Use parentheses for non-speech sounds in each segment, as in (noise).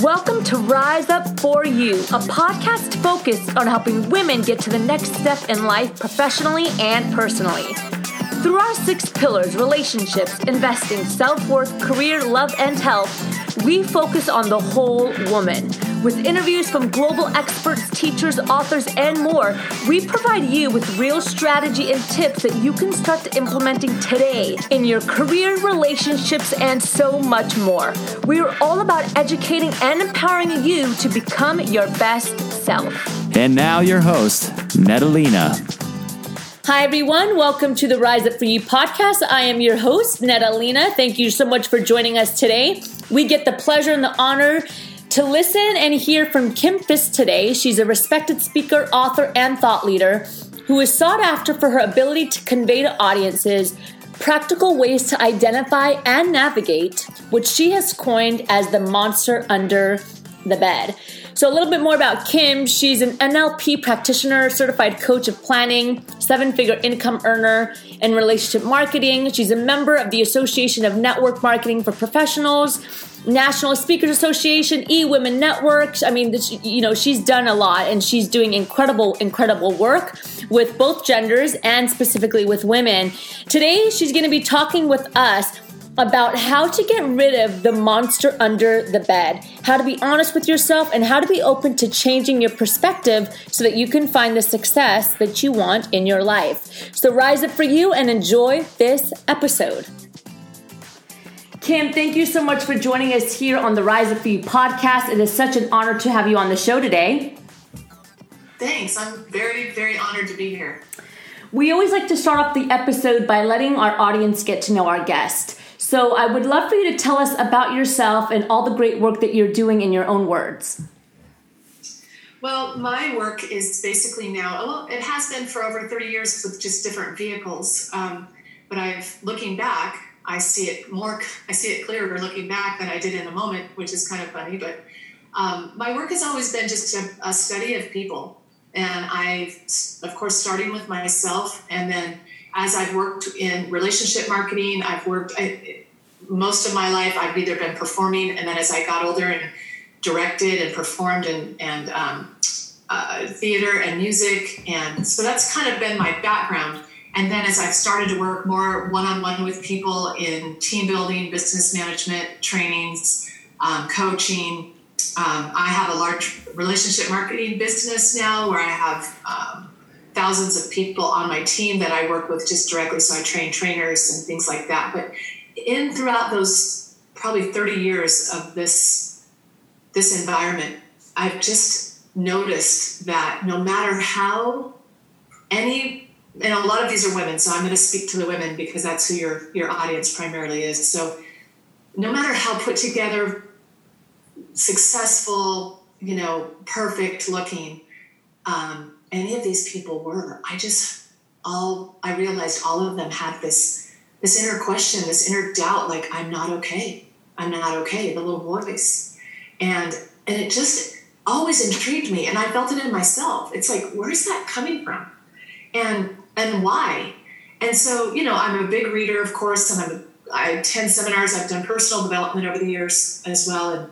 Welcome to Rise Up For You, a podcast focused on helping women get to the next step in life professionally and personally. Through our six pillars relationships, investing, self worth, career, love, and health we focus on the whole woman. With interviews from global experts, teachers, authors, and more, we provide you with real strategy and tips that you can start implementing today in your career, relationships, and so much more. We are all about educating and empowering you to become your best self. And now, your host, Natalina. Hi, everyone. Welcome to the Rise Up For You podcast. I am your host, Natalina. Thank you so much for joining us today. We get the pleasure and the honor to listen and hear from Kim Fiske today. She's a respected speaker, author, and thought leader who is sought after for her ability to convey to audiences practical ways to identify and navigate what she has coined as the monster under the bed. So, a little bit more about Kim. She's an NLP practitioner, certified coach of planning, seven figure income earner in relationship marketing. She's a member of the Association of Network Marketing for Professionals National Speakers Association, E Women Network. I mean, you know, she's done a lot and she's doing incredible, incredible work with both genders and specifically with women. Today, she's going to be talking with us about how to get rid of the monster under the bed, how to be honest with yourself, and how to be open to changing your perspective so that you can find the success that you want in your life. So, rise up for you and enjoy this episode. Kim, thank you so much for joining us here on the Rise For You podcast. It is such an honor to have you on the show today. Thanks. I'm very, very honored to be here. We always like to start off the episode by letting our audience get to know our guest. So I would love for you to tell us about yourself and all the great work that you're doing in your own words. Well, my work is basically now, well, it has been for over 30 years with just different vehicles. Um, but I've, looking back, I see it more, I see it clearer looking back than I did in the moment, which is kind of funny. But um, my work has always been just a, a study of people. And I, of course, starting with myself. And then as I've worked in relationship marketing, I've worked I, most of my life, I've either been performing. And then as I got older and directed and performed and, and um, uh, theater and music. And so that's kind of been my background. And then as I've started to work more one on one with people in team building, business management, trainings, um, coaching, um, I have a large relationship marketing business now where I have um, thousands of people on my team that I work with just directly. So I train trainers and things like that. But in throughout those probably 30 years of this this environment, I've just noticed that no matter how any and a lot of these are women, so I'm going to speak to the women because that's who your your audience primarily is. So, no matter how put together, successful, you know, perfect looking, um, any of these people were, I just all I realized all of them had this this inner question, this inner doubt, like I'm not okay, I'm not okay, the little voice, and and it just always intrigued me, and I felt it in myself. It's like, where's that coming from? And and why. And so, you know, I'm a big reader, of course, and I'm I attend seminars. I've done personal development over the years as well, and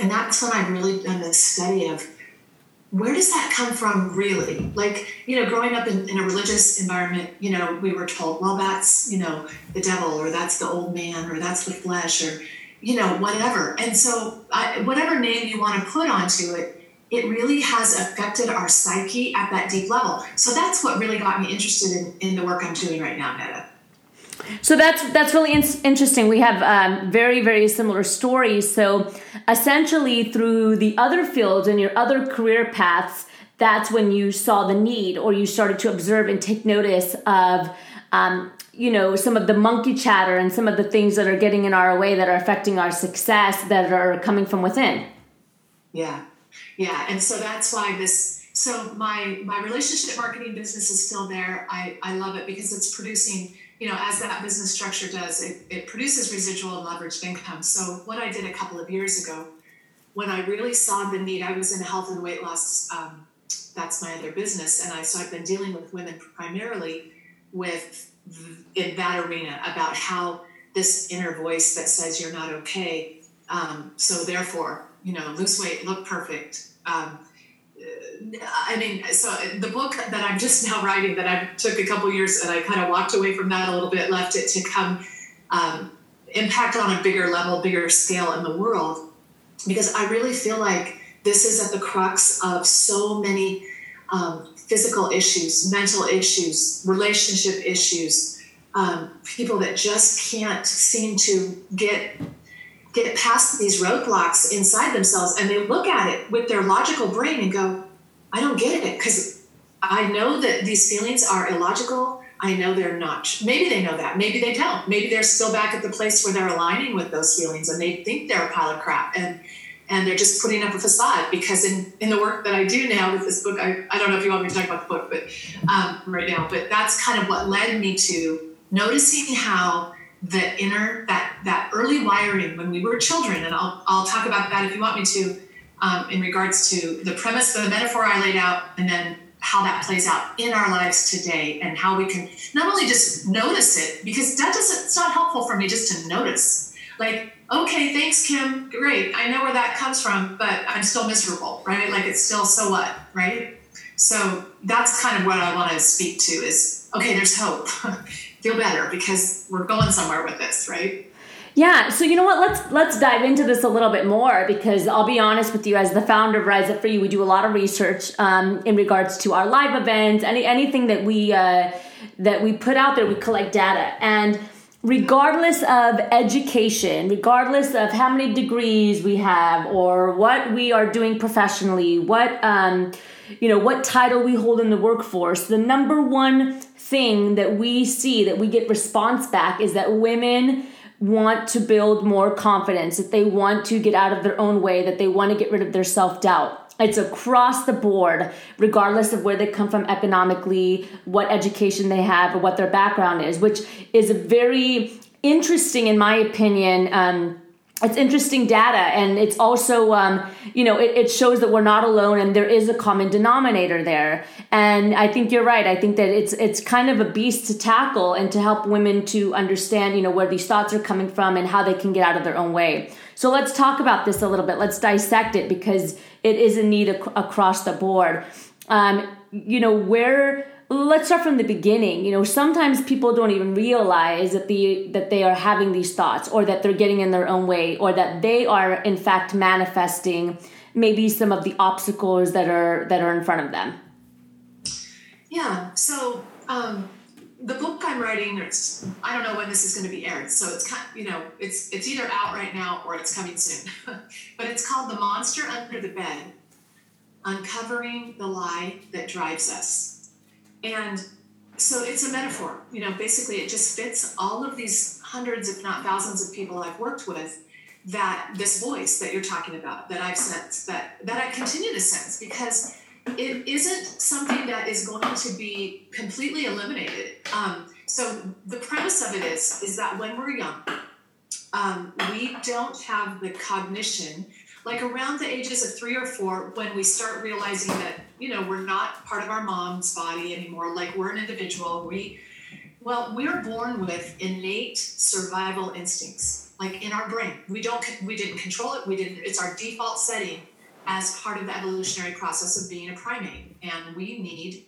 and that's when I've really done this study of where does that come from, really? Like, you know, growing up in, in a religious environment, you know, we were told, well, that's you know the devil, or that's the old man, or that's the flesh, or you know, whatever. And so, I, whatever name you want to put onto it, it really has affected our psyche at that deep level. So that's what really got me interested in, in the work I'm doing right now, Netta. So that's that's really in- interesting. We have um, very very similar stories. So essentially, through the other fields and your other career paths, that's when you saw the need, or you started to observe and take notice of, um, you know, some of the monkey chatter and some of the things that are getting in our way that are affecting our success that are coming from within. Yeah, yeah and so that's why this so my my relationship marketing business is still there. I i love it because it's producing you know as that business structure does it, it produces residual and leveraged income. So what i did a couple of years ago when i really saw the need i was in health and weight loss um, that's my other business and i so i've been dealing with women primarily with in that arena about how this inner voice that says you're not okay Um, so therefore, you know, lose weight, look perfect. Um, I mean, so the book that I'm just now writing that I took a couple years and I kind of walked away from that a little bit, left it to come um, impact on a bigger level, bigger scale in the world, because I really feel like this is at the crux of so many um, physical issues, mental issues, relationship issues, um, people that just can't seem to get get past these roadblocks inside themselves and they look at it with their logical brain and go i don't get it because i know that these feelings are illogical. I know they're not maybe they know that. Maybe they don't. Maybe they're still back at the place where they're aligning with those feelings and they think they're a pile of crap and and they're just putting up a facade because in, in the work that I do now with this book, I, I don't know if you want me to talk about the book, but um, right now, but that's kind of what led me to noticing how the inner that that early wiring when we were children, and I'll I'll talk about that if you want me to, um, in regards to the premise, the metaphor I laid out, and then how that plays out in our lives today, and how we can not only just notice it because that doesn't it's not helpful for me just to notice. Like okay thanks kim. Great. I know where that comes from but i'm still miserable right? Like it's still so what right? So that's kind of what i want to speak to is okay there's hope (laughs) feel better because we're going somewhere with this, right? Yeah, so you know what? Let's let's dive into this a little bit more because I'll be honest with you. As the founder of Rise Up for You, we do a lot of research um, in regards to our live events, any anything that we uh, that we put out there. We collect data, and regardless of education, regardless of how many degrees we have or what we are doing professionally, what um, you know, what title we hold in the workforce, the number one thing that we see that we get response back is that women want to build more confidence, that they want to get out of their own way, that they want to get rid of their self doubt. It's across the board, regardless of where they come from economically, what education they have, or what their background is, which is very interesting, in my opinion. Um, it's interesting data and it's also um, you know it, it, shows that we're not alone and there is a common denominator there. And i think you're right. I think that it's it's kind of a beast to tackle and to help women to understand you know where these thoughts are coming from and how they can get out of their own way. So let's talk about this a little bit. Let's dissect it because it is a need ac- across the board. Um, you know where let's start from the beginning. You know sometimes people don't even realize that the that they are having these thoughts or that they're getting in their own way or that they are in fact manifesting maybe some of the obstacles that are that are in front of them. Yeah. So um the book i'm writing it's i don't know when this is going to be aired so it's kind you know it's it's either out right now or it's coming soon. (laughs) But it's called the monster under the bed uncovering the lie that drives us and so it's a metaphor. You know, basically, it just fits all of these hundreds, if not thousands, of people I've worked with. That this voice that you're talking about, that I've sensed, that that I continue to sense, because it isn't something that is going to be completely eliminated. Um, so the premise of it is is that when we're young, um, we don't have the cognition like around the ages of three or four when we start realizing that you know we're not part of our mom's body anymore like we're an individual we well we're born with innate survival instincts like in our brain. We don't we didn't control it we didn't it's our default setting as part of the evolutionary process of being a primate and we need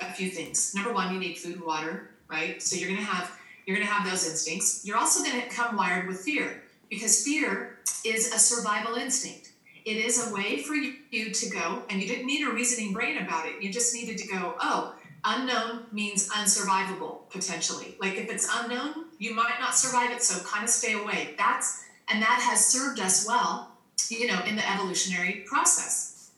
a few things. Number one you need food and water right? So you're going to have you're going to have those instincts. You're also going to come wired with fear because fear is a survival instinct. It is a way for you to go, and you didn't need a reasoning brain about it. You just needed to go, oh, unknown means unsurvivable potentially. Like if it's unknown, you might not survive it, so kind of stay away. That's and that has served us well, you know, in the evolutionary process.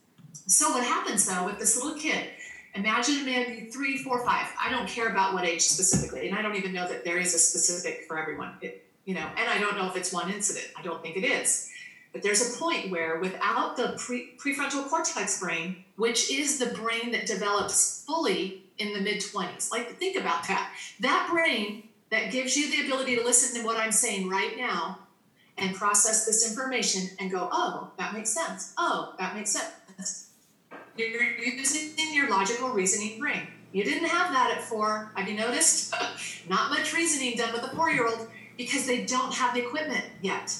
So what happens though with this little kid? Imagine a man three, four, five. I don't care about what age specifically, and I don't even know that there is a specific for everyone. It, you know, and I don't know if it's one incident. I don't think it is. But there's a point where without the pre- prefrontal cortex brain, which is the brain that develops fully in the mid 20s, like think about that. That brain that gives you the ability to listen to what I'm saying right now and process this information and go, oh, that makes sense. Oh, that makes sense. You're using your logical reasoning brain. You didn't have that at four. Have you noticed? (laughs) Not much reasoning done with a four year old because they don't have the equipment yet.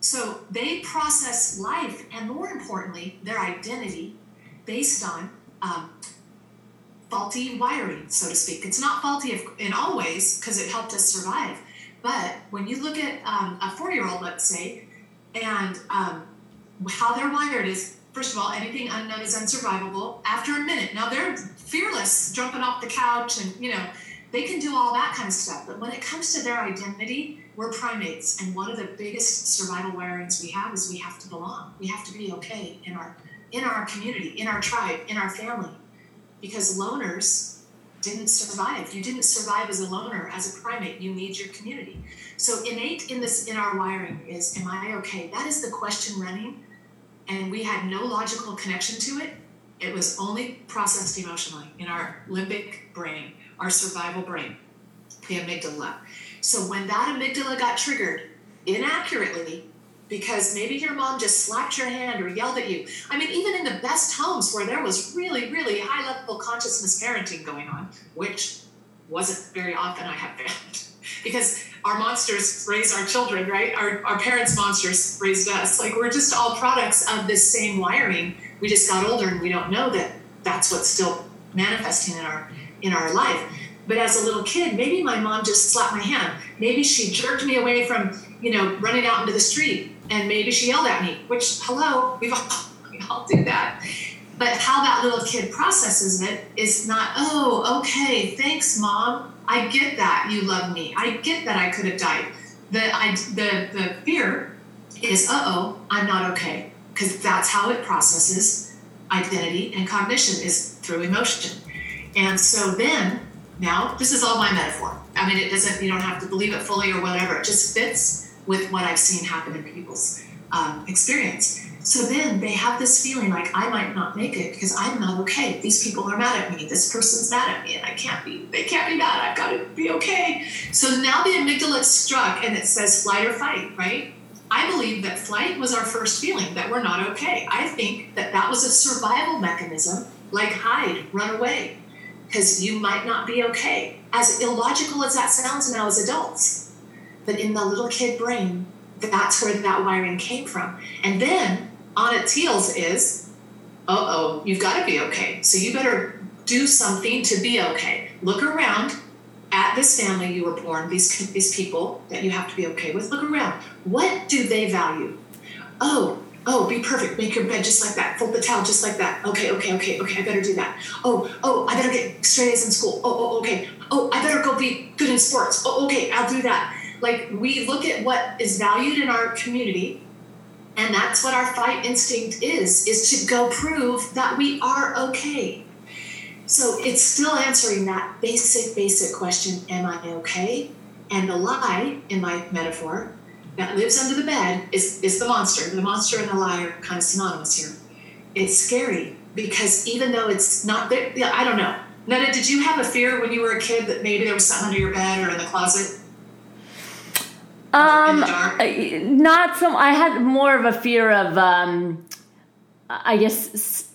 So they process life and more importantly, their identity based on um, faulty wiring, so to speak. It's not faulty in all ways because it helped us survive. But when you look at um, a four year old, let's say, and um, how they're wired is first of all, anything unknown is unsurvivable after a minute. Now they're fearless, jumping off the couch, and you know, they can do all that kind of stuff. But when it comes to their identity, we're primates, and one of the biggest survival wirings we have is we have to belong. We have to be okay in our in our community, in our tribe, in our family, because loners didn't survive. You didn't survive as a loner, as a primate. You need your community. So innate in this in our wiring is, am I okay? That is the question running, and we had no logical connection to it. It was only processed emotionally in our limbic brain, our survival brain, the amygdala. So when that amygdala got triggered inaccurately, because maybe your mom just slapped your hand or yelled at you. I mean, even in the best homes where there was really, really high level consciousness parenting going on, which wasn't very often, I have found, (laughs) because our monsters raise our children, right? Our, our parents' monsters raised us. Like we're just all products of this same wiring. We just got older and we don't know that that's what's still manifesting in our in our life. But as a little kid, maybe my mom just slapped my hand. Maybe she jerked me away from, you know, running out into the street and maybe she yelled at me, which, hello, we've all, (laughs) we all do that. But how that little kid processes it is not, oh, okay, thanks, mom. I get that you love me. I get that I could have died. The, I, the, the fear is, uh oh, I'm not okay. Because that's how it processes identity and cognition is through emotion. And so then, now, this is all my metaphor. I mean, it doesn't, you don't have to believe it fully or whatever. It just fits with what I've seen happen in people's um, experience. So then they have this feeling like I might not make it because I'm not okay. These people are mad at me. This person's mad at me, and I can't be. They can't be mad. I've got to be okay. So now the amygdala is struck, and it says flight or fight. Right? I believe that flight was our first feeling that we're not okay. I think that that was a survival mechanism, like hide, run away, because you might not be okay. As illogical as that sounds now as adults, but in the little kid brain, that's where that wiring came from. And then on its heels is, uh oh, you've got to be okay. So you better do something to be okay. Look around at this family you were born, these, these people that you have to be okay with. Look around. What do they value? Oh, oh, be perfect. Make your bed just like that. Fold the towel just like that. Okay, okay, okay, okay. I better do that. Oh, oh, I better get straight A's in school. Oh, oh, okay. Oh, I better go be good in sports. Oh, okay, I'll do that like we look at what is valued in our community and that's what our fight instinct is is to go prove that we are okay so it's still answering that basic basic question am i okay and the lie in my metaphor that lives under the bed is, is the monster the monster and the liar are kind of synonymous here. It's scary because even though it's not there yeah, i don't know. Netta, did you have a fear when you were a kid that maybe there was something under your bed or in the closet? Um, not so. I had more of a fear of, um, I guess,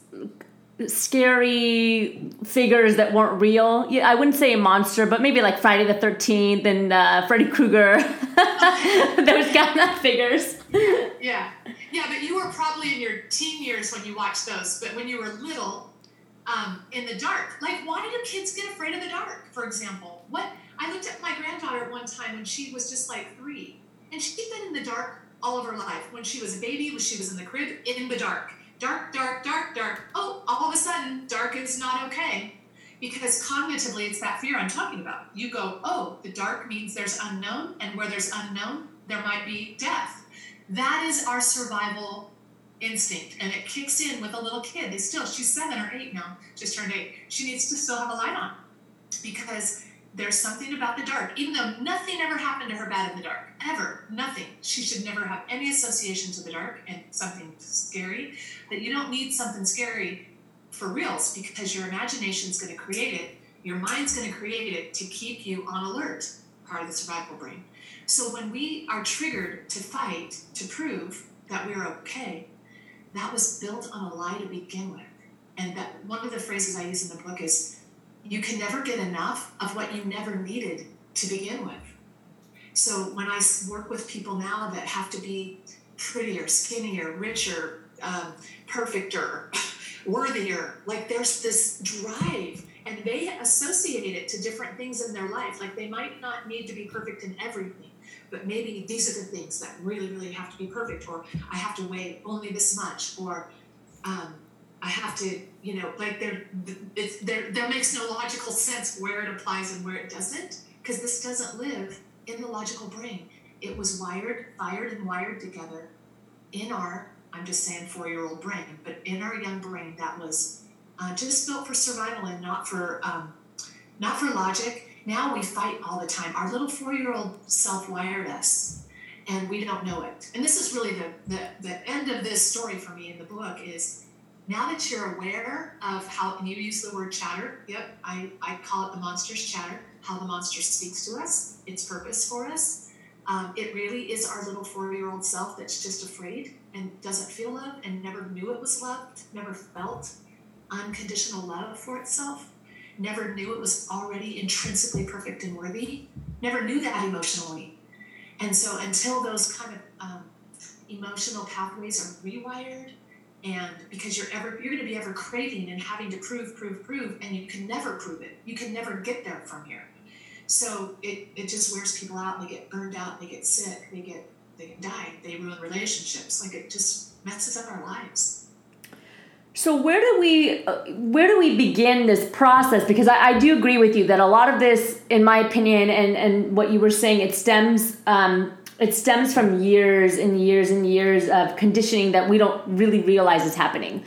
scary figures that weren't real. I wouldn't say a monster, but maybe like Friday the Thirteenth and uh, Freddy Krueger. (laughs) Those kind of figures. yeah, yeah, but you were probably in your teen years when you watched those. But when you were little, um, in the dark, like why do kids get afraid of the dark? For example, what I looked at my granddaughter at one time when she was just like three, and she'd been in the dark all of her life. When she was a baby, when she was in the crib, in the dark. Dark, dark, dark, dark. Oh, all of a sudden, dark is not okay. Because cognitively, it's that fear I'm talking about. You go, oh, the dark means there's unknown, and where there's unknown, there might be death. That is our survival instinct, and it kicks in with a little kid. They still, she's seven or eight now, just turned eight. She needs to still have a light on because there's something about the dark, even though nothing ever happened to her bad in the dark, ever, nothing. She should never have any association to the dark and something scary. That you don't need something scary for reals because your imagination's going to create it, your mind's going to create it to keep you on alert, part of the survival brain. So when we are triggered to fight, to prove that we're okay, that was built on a lie to begin with. And that one of the phrases I use in the book is you can never get enough of what you never needed to begin with. So when I work with people now that have to be prettier, skinnier, richer, um, perfecter, (laughs) worthier. Like there's this drive, and they associate it to different things in their life. Like they might not need to be perfect in everything, but maybe these are the things that really, really have to be perfect, or I have to weigh only this much, or um, I have to, you know, like there, it's there. There makes no logical sense where it applies and where it doesn't, because this doesn't live in the logical brain. It was wired, fired, and wired together in our, I'm just saying, four-year-old brain, but in our young brain that was uh, just built for survival and not for, um, not for logic. Now we fight all the time. Our little four-year-old self wired us, and we don't know it. And this is really the, the the end of this story for me in the book is now that you're aware of how, and you use the word chatter, yep, I, I call it the monster's chatter, how the monster speaks to us, its purpose for us. Um, it really is our little four year old self that's just afraid and doesn't feel love and never knew it was loved, never felt unconditional love for itself, never knew it was already intrinsically perfect and worthy, never knew that emotionally. And so until those kind of um, emotional pathways are rewired, and because you're ever you're going to be ever craving and having to prove prove prove and you can never prove it you can never get there from here so it, it just wears people out they get burned out they get sick they get they get die they ruin relationships like it just messes up our lives. So where do we uh, where do we begin this process? Because I, I, do agree with you that a lot of this in my opinion and and what you were saying it stems um, it stems from years and years and years of conditioning that we don't really realize is happening.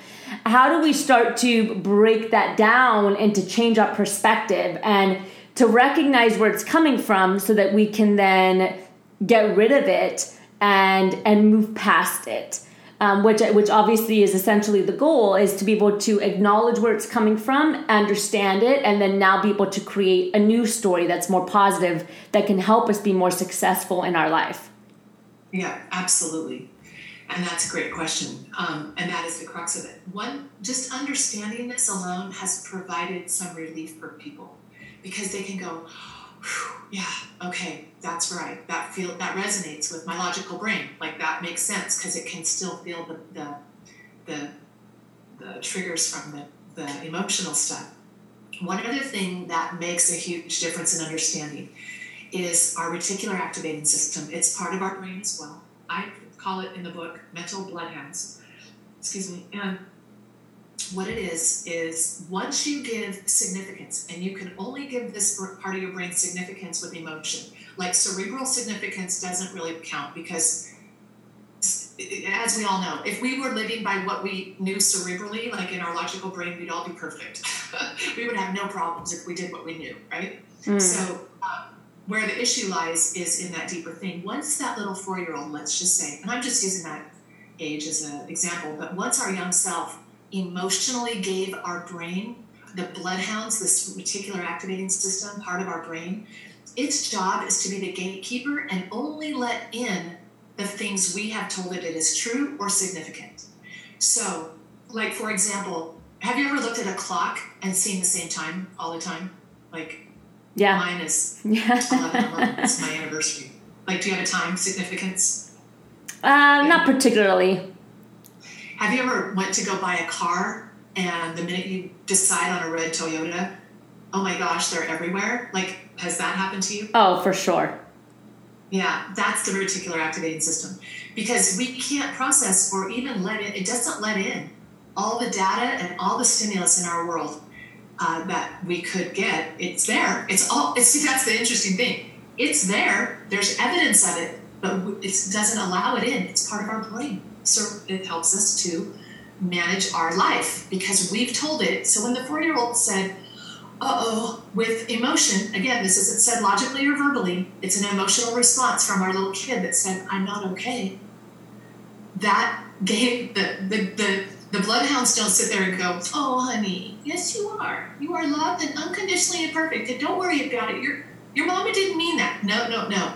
How do we start to break that down and to change our perspective? And to recognize where it's coming from so that we can then get rid of it and and move past it? Um, which which obviously is essentially the goal is to be able to acknowledge where it's coming from, understand it, and then now be able to create a new story that's more positive that can help us be more successful in our life. Yeah, absolutely. And that's a great question. Um, and that is the crux of it. One, just understanding this alone has provided some relief for people because they can go, yeah, okay, that's right. That feel that resonates with my logical brain. Like that makes sense because it can still feel the the the, the triggers from the, the emotional stuff. One other thing that makes a huge difference in understanding is our reticular activating system. It's part of our brain as well. I call it in the book mental bloodhounds. Excuse me. And what it is is once you give significance, and you can only give this part of your brain significance with emotion. Like cerebral significance doesn't really count because as we all know, if we were living by what we knew cerebrally, like in our logical brain, we'd all be perfect. (laughs) we would have no problems if we did what we knew, right? Mm. So, um, where the issue lies is in that deeper thing. Once that little four year old, let's just say, and I'm just using that age as an example, but once our young self emotionally gave our brain, the bloodhounds, this reticular activating system, part of our brain, its job is to be the gatekeeper and only let in the things we have told it it is true or significant. So, like for example, have you ever looked at a clock and seen the same time all the time? Like yeah. Mine is yeah. 11 (laughs) 11. It's my anniversary. Like, do you have a time significance? Um, yeah. Not particularly. Have you ever went to go buy a car and the minute you decide on a red Toyota, oh my gosh, they're everywhere? Like, has that happened to you? Oh, for sure. Yeah, that's the reticular activating system. Because we can't process or even let it, it doesn't let in all the data and all the stimulus in our world uh, that we could get. It's there. It's all. It's, see, that's the interesting thing. It's there. There's evidence of it, but it doesn't allow it in. It's part of our brain, so it helps us to manage our life because we've told it. So when the four-year-old said, "Uh oh," with emotion, again, this isn't said logically or verbally. It's an emotional response from our little kid that said, "I'm not okay." That gave the the the the bloodhounds don't sit there and go, "Oh, honey, yes, you are. You are loved and unconditionally and perfect. And don't worry about it. Your your mama didn't mean that. No, no, no.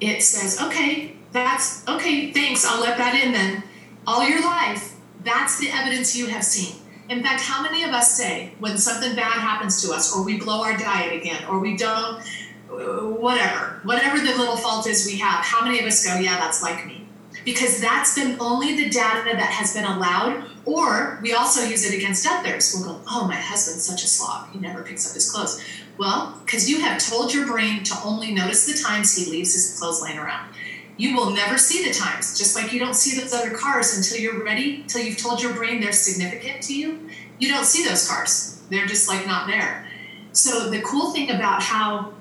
It says, okay, that's okay. Thanks. I'll let that in then. All your life, that's the evidence you have seen. In fact, how many of us say when something bad happens to us, or we blow our diet again, or we don't, whatever, whatever the little fault is we have, how many of us go, yeah, that's like me? because that's been only the data that has been allowed. Or we also use it against others. We'll go, oh, my husband's such a slob. He never picks up his clothes. Well, because you have told your brain to only notice the times he leaves his clothes laying around. You will never see the times, just like you don't see those other cars until you're ready, until you've told your brain they're significant to you. You don't see those cars. They're just like not there. So the cool thing about how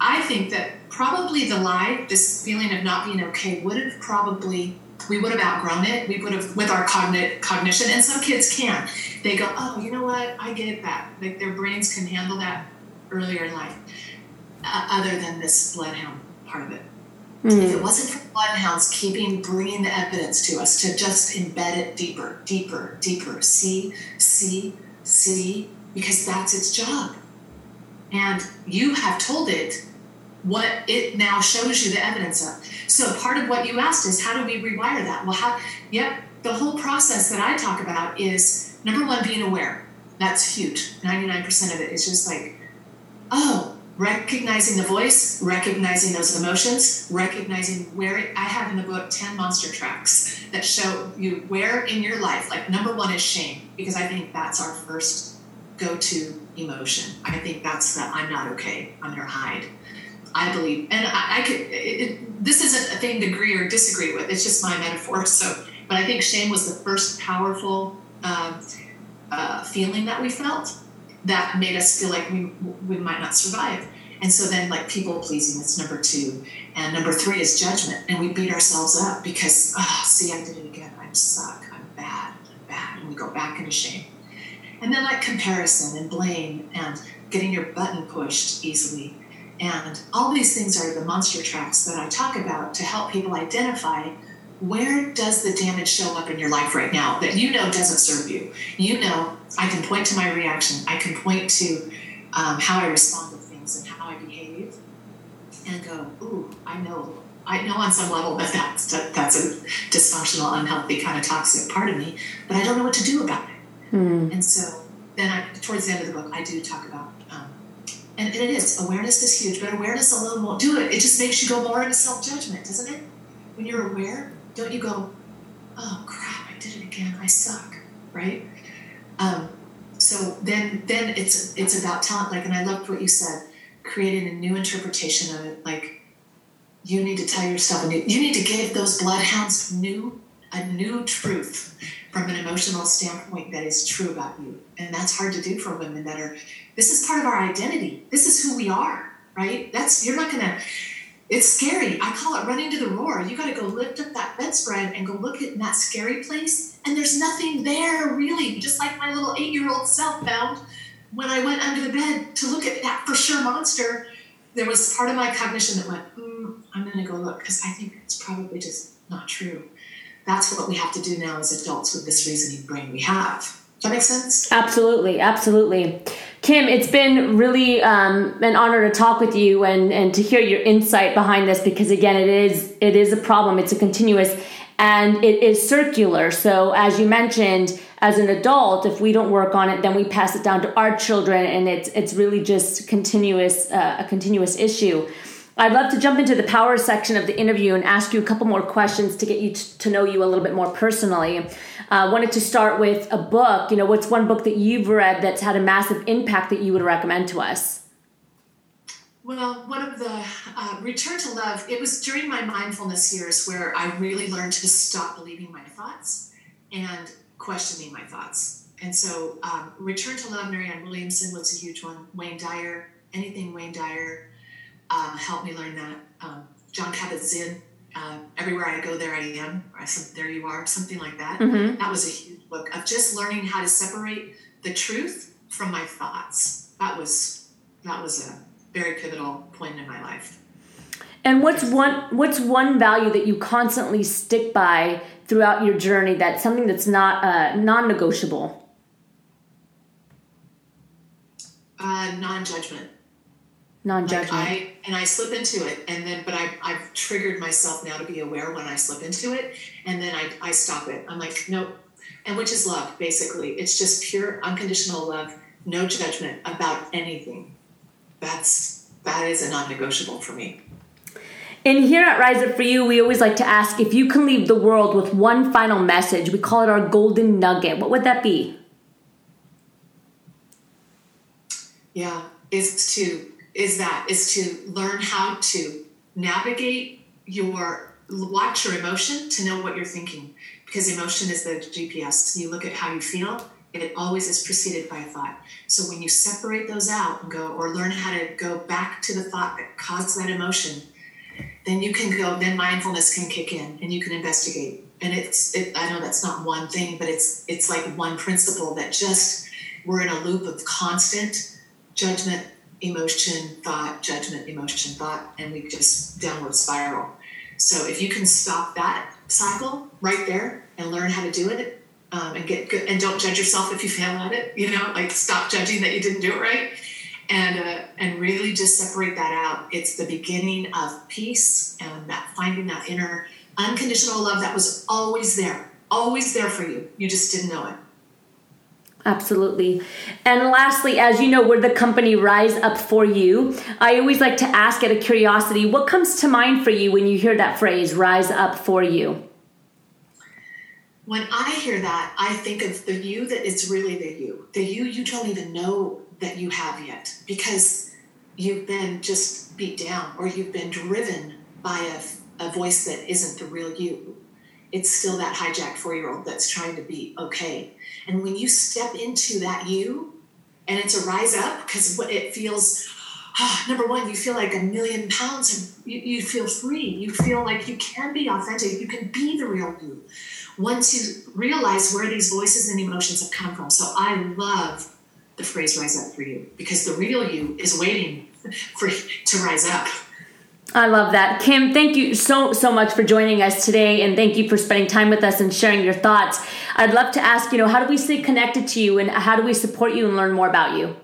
I think that probably the lie, this feeling of not being okay, would have probably we would have outgrown it. We would have with our cognitive cognition, and some kids can. They go, oh, you know what? I get that. Like their brains can handle that earlier in life. Uh, other than this bloodhound part of it. Mm. If it wasn't for bloodhounds keeping bringing the evidence to us to just embed it deeper, deeper, deeper, see, see, see, because that's its job. And you have told it what it now shows you the evidence of. So part of what you asked is how do we rewire that? Well, how, yep, the whole process that I talk about is number one, being aware. That's huge. 99% of it is just like, oh, recognizing the voice, recognizing those emotions, recognizing where it, I have in the book 10 monster tracks that show you where in your life, like number one is shame, because I think that's our first go to emotion. I think that's the I'm not okay, I'm gonna hide. I believe, and I, I could. It, it, this isn't a thing to agree or disagree with. It's just my metaphor. So, but I think shame was the first powerful uh, uh, feeling that we felt that made us feel like we we might not survive. And so then, like people pleasing, is number two, and number three is judgment, and we beat ourselves up because, oh, see, I did it again. I'm suck. I'm bad. I'm bad, and we go back into shame. And then like comparison and blame and getting your button pushed easily and all these things are the monster tracks that I talk about to help people identify where does the damage show up in your life right now that you know doesn't serve you. You know, I can point to my reaction, I can point to um, how I respond to things and how I behave, and go, ooh, I know. I know on some level that that's, that, that's a dysfunctional, unhealthy, kind of toxic part of me, but I don't know what to do about it. Mm. And so then, I, towards the end of the book, I do talk about and, and it is. Awareness is huge, but awareness alone won't do it. It just makes you go more into self judgment, doesn't it? When you're aware, don't you go, oh crap, I did it again, I suck, right? Um, so then then it's it's about talent like and i loved what you said creating a new interpretation of it like you need to tell yourself a new you need to give those bloodhounds new a new truth from an emotional standpoint that is true about you and that's hard to do for women that are this is part of our identity. This is who we are, right? That's you're not gonna. It's scary. I call it running to the roar. You got to go lift up that bedspread and go look at that scary place, and there's nothing there really. Just like my little eight-year-old self found when I went under the bed to look at that for sure monster. There was part of my cognition that went, mm, "I'm going to go look," because I think it's probably just not true. That's what we have to do now as adults with this reasoning brain we have. Does that make sense? Absolutely, absolutely. Kim, it's been really um, an honor to talk with you and, and to hear your insight behind this because again, it is it is a problem. It's a continuous and it is circular. So as you mentioned, as an adult, if we don't work on it, then we pass it down to our children, and it's it's really just continuous uh, a continuous issue. I'd love to jump into the power section of the interview and ask you a couple more questions to get you t- to know you a little bit more personally. I uh, wanted to start with a book. You know, what's one book that you've read that's had a massive impact that you would recommend to us? Well, one of the uh, Return to Love, it was during my mindfulness years where I really learned to stop believing my thoughts and questioning my thoughts. And so, um, Return to Love, Marianne Williamson was a huge one. Wayne Dyer, anything Wayne Dyer uh, helped me learn that. Um, Jon Kabat-Zinn, uh, everywhere I go, there I am. Or there you are, something like that. Mm-hmm. That was a huge book of just learning how to separate the truth from my thoughts. That was that was a very pivotal point in my life. And what's one what's one value that you constantly stick by throughout your journey? That's something that's not uh, non-negotiable. Uh, non-judgment non-judgment like I, and i slip into it and then but I, i've triggered myself now to be aware when i slip into it and then i, I stop it i'm like nope and which is love basically it's just pure unconditional love no judgment about anything that's that is a non-negotiable for me And here at Rise Up For You, we always like to ask if you can leave the world with one final message. We call it our golden nugget. What would that be? Yeah, is to is that is to learn how to navigate your watch your emotion to know what you're thinking because emotion is the GPS. You look at how you feel, and it always is preceded by a thought. So when you separate those out and go or learn how to go back to the thought that caused that emotion, then you can go, then mindfulness can kick in and you can investigate. And it's, it, I know that's not one thing, but it's, it's like one principle that just, we're in a loop of constant judgment, emotion, thought, judgment, emotion, thought, and we just downward spiral. So if you can stop that cycle right there and learn how to do it, um, and get good, and don't judge yourself if you fail at it. You know, like stop judging that you didn't do it right, and uh, and really just separate that out. It's the beginning of peace and that finding that inner unconditional love that was always there, always there for you. You just didn't know it. Absolutely. And lastly, as you know, we're the company Rise Up For You. I always like to ask out of curiosity, what comes to mind for you when you hear that phrase, Rise Up For You? When I hear that, I think of the you that it's really the you, the you you don't even know that you have yet because you've been just beat down or you've been driven by a, a voice that isn't the real you it's still that hijacked four year old that's trying to be okay. And when you step into that you, and it's a rise up because it feels, oh, number one, you feel like a million pounds and you, you feel free. You feel like you can be authentic. You can be the real you once you realize where these voices and emotions have come from. So I love the phrase rise up for you because the real you is waiting for to rise up. I love that. Kim, thank you so, so much for joining us today and thank you for spending time with us and sharing your thoughts. I'd love to ask, you know, how do we stay connected to you and how do we support you and learn more about you?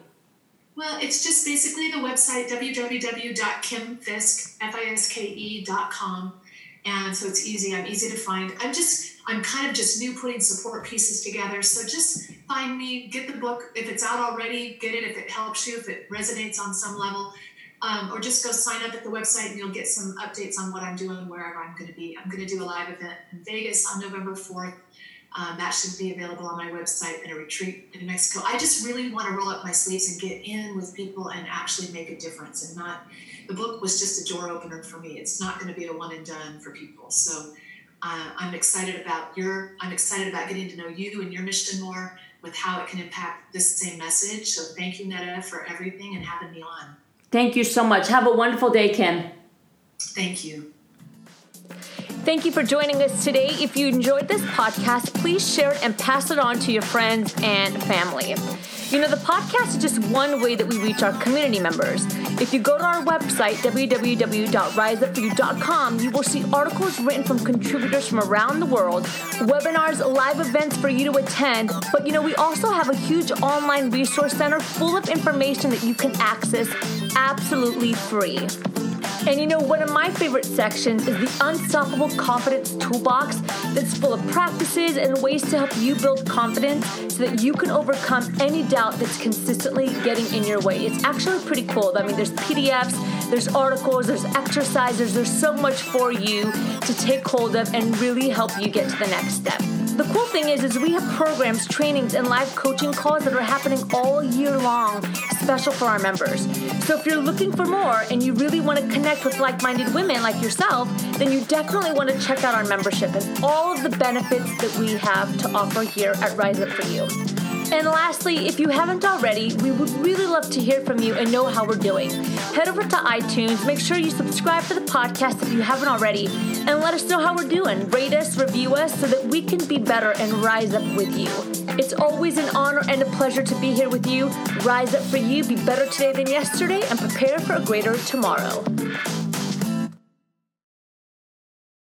Well, it's just basically the website www.kimfiske.com. And so it's easy. I'm easy to find. I'm just, I'm kind of just new putting support pieces together. So just find me, get the book. If it's out already, get it. If it helps you, if it resonates on some level um, or just go sign up at the website and you'll get some updates on what I'm doing wherever I'm going to be. I'm going to do a live event in Vegas on November 4th. Um, that should be available on my website and a retreat in Mexico. I just really want to roll up my sleeves and get in with people and actually make a difference and not the book was just a door opener for me. It's not going to be a one and done for people. So uh, I'm excited about your I'm excited about getting to know you and your mission more with how it can impact this same message. So thank you, Netta, for everything and having me on. Thank you so much. Have a wonderful day, Kim. Thank you. Thank you for joining us today. If you enjoyed this podcast, please share it and pass it on to your friends and family. You know, the podcast is just one way that we reach our community members. If you go to our website, www.riseupforyou.com, you will see articles written from contributors from around the world, webinars, live events for you to attend. But you know, we also have a huge online resource center full of information that you can access absolutely free. And you know, one of my favorite sections is the Unstoppable Confidence Toolbox that's full of practices and ways to help you build confidence so that you can overcome any doubt that's consistently getting in your way. It's actually pretty cool. I mean, there's PDFs, there's articles, there's exercises, there's so much for you to take hold of and really help you get to the next step. The cool thing is, is we have programs, trainings, and live coaching calls that are happening all year long, special for our members. So if you're looking for more and you really want to connect with like-minded women like yourself, then you definitely want to check out our membership and all of the benefits that we have to offer here at Rise Up For You. And lastly, if you haven't already, we would really love to hear from you and know how we're doing. Head over to iTunes, make sure you subscribe to the podcast if you haven't already, and let us know how we're doing. Rate us, review us, so that we can be better and rise up with you. It's always an honor and a pleasure to be here with you. Rise up for you, be better today than yesterday, and prepare for a greater tomorrow.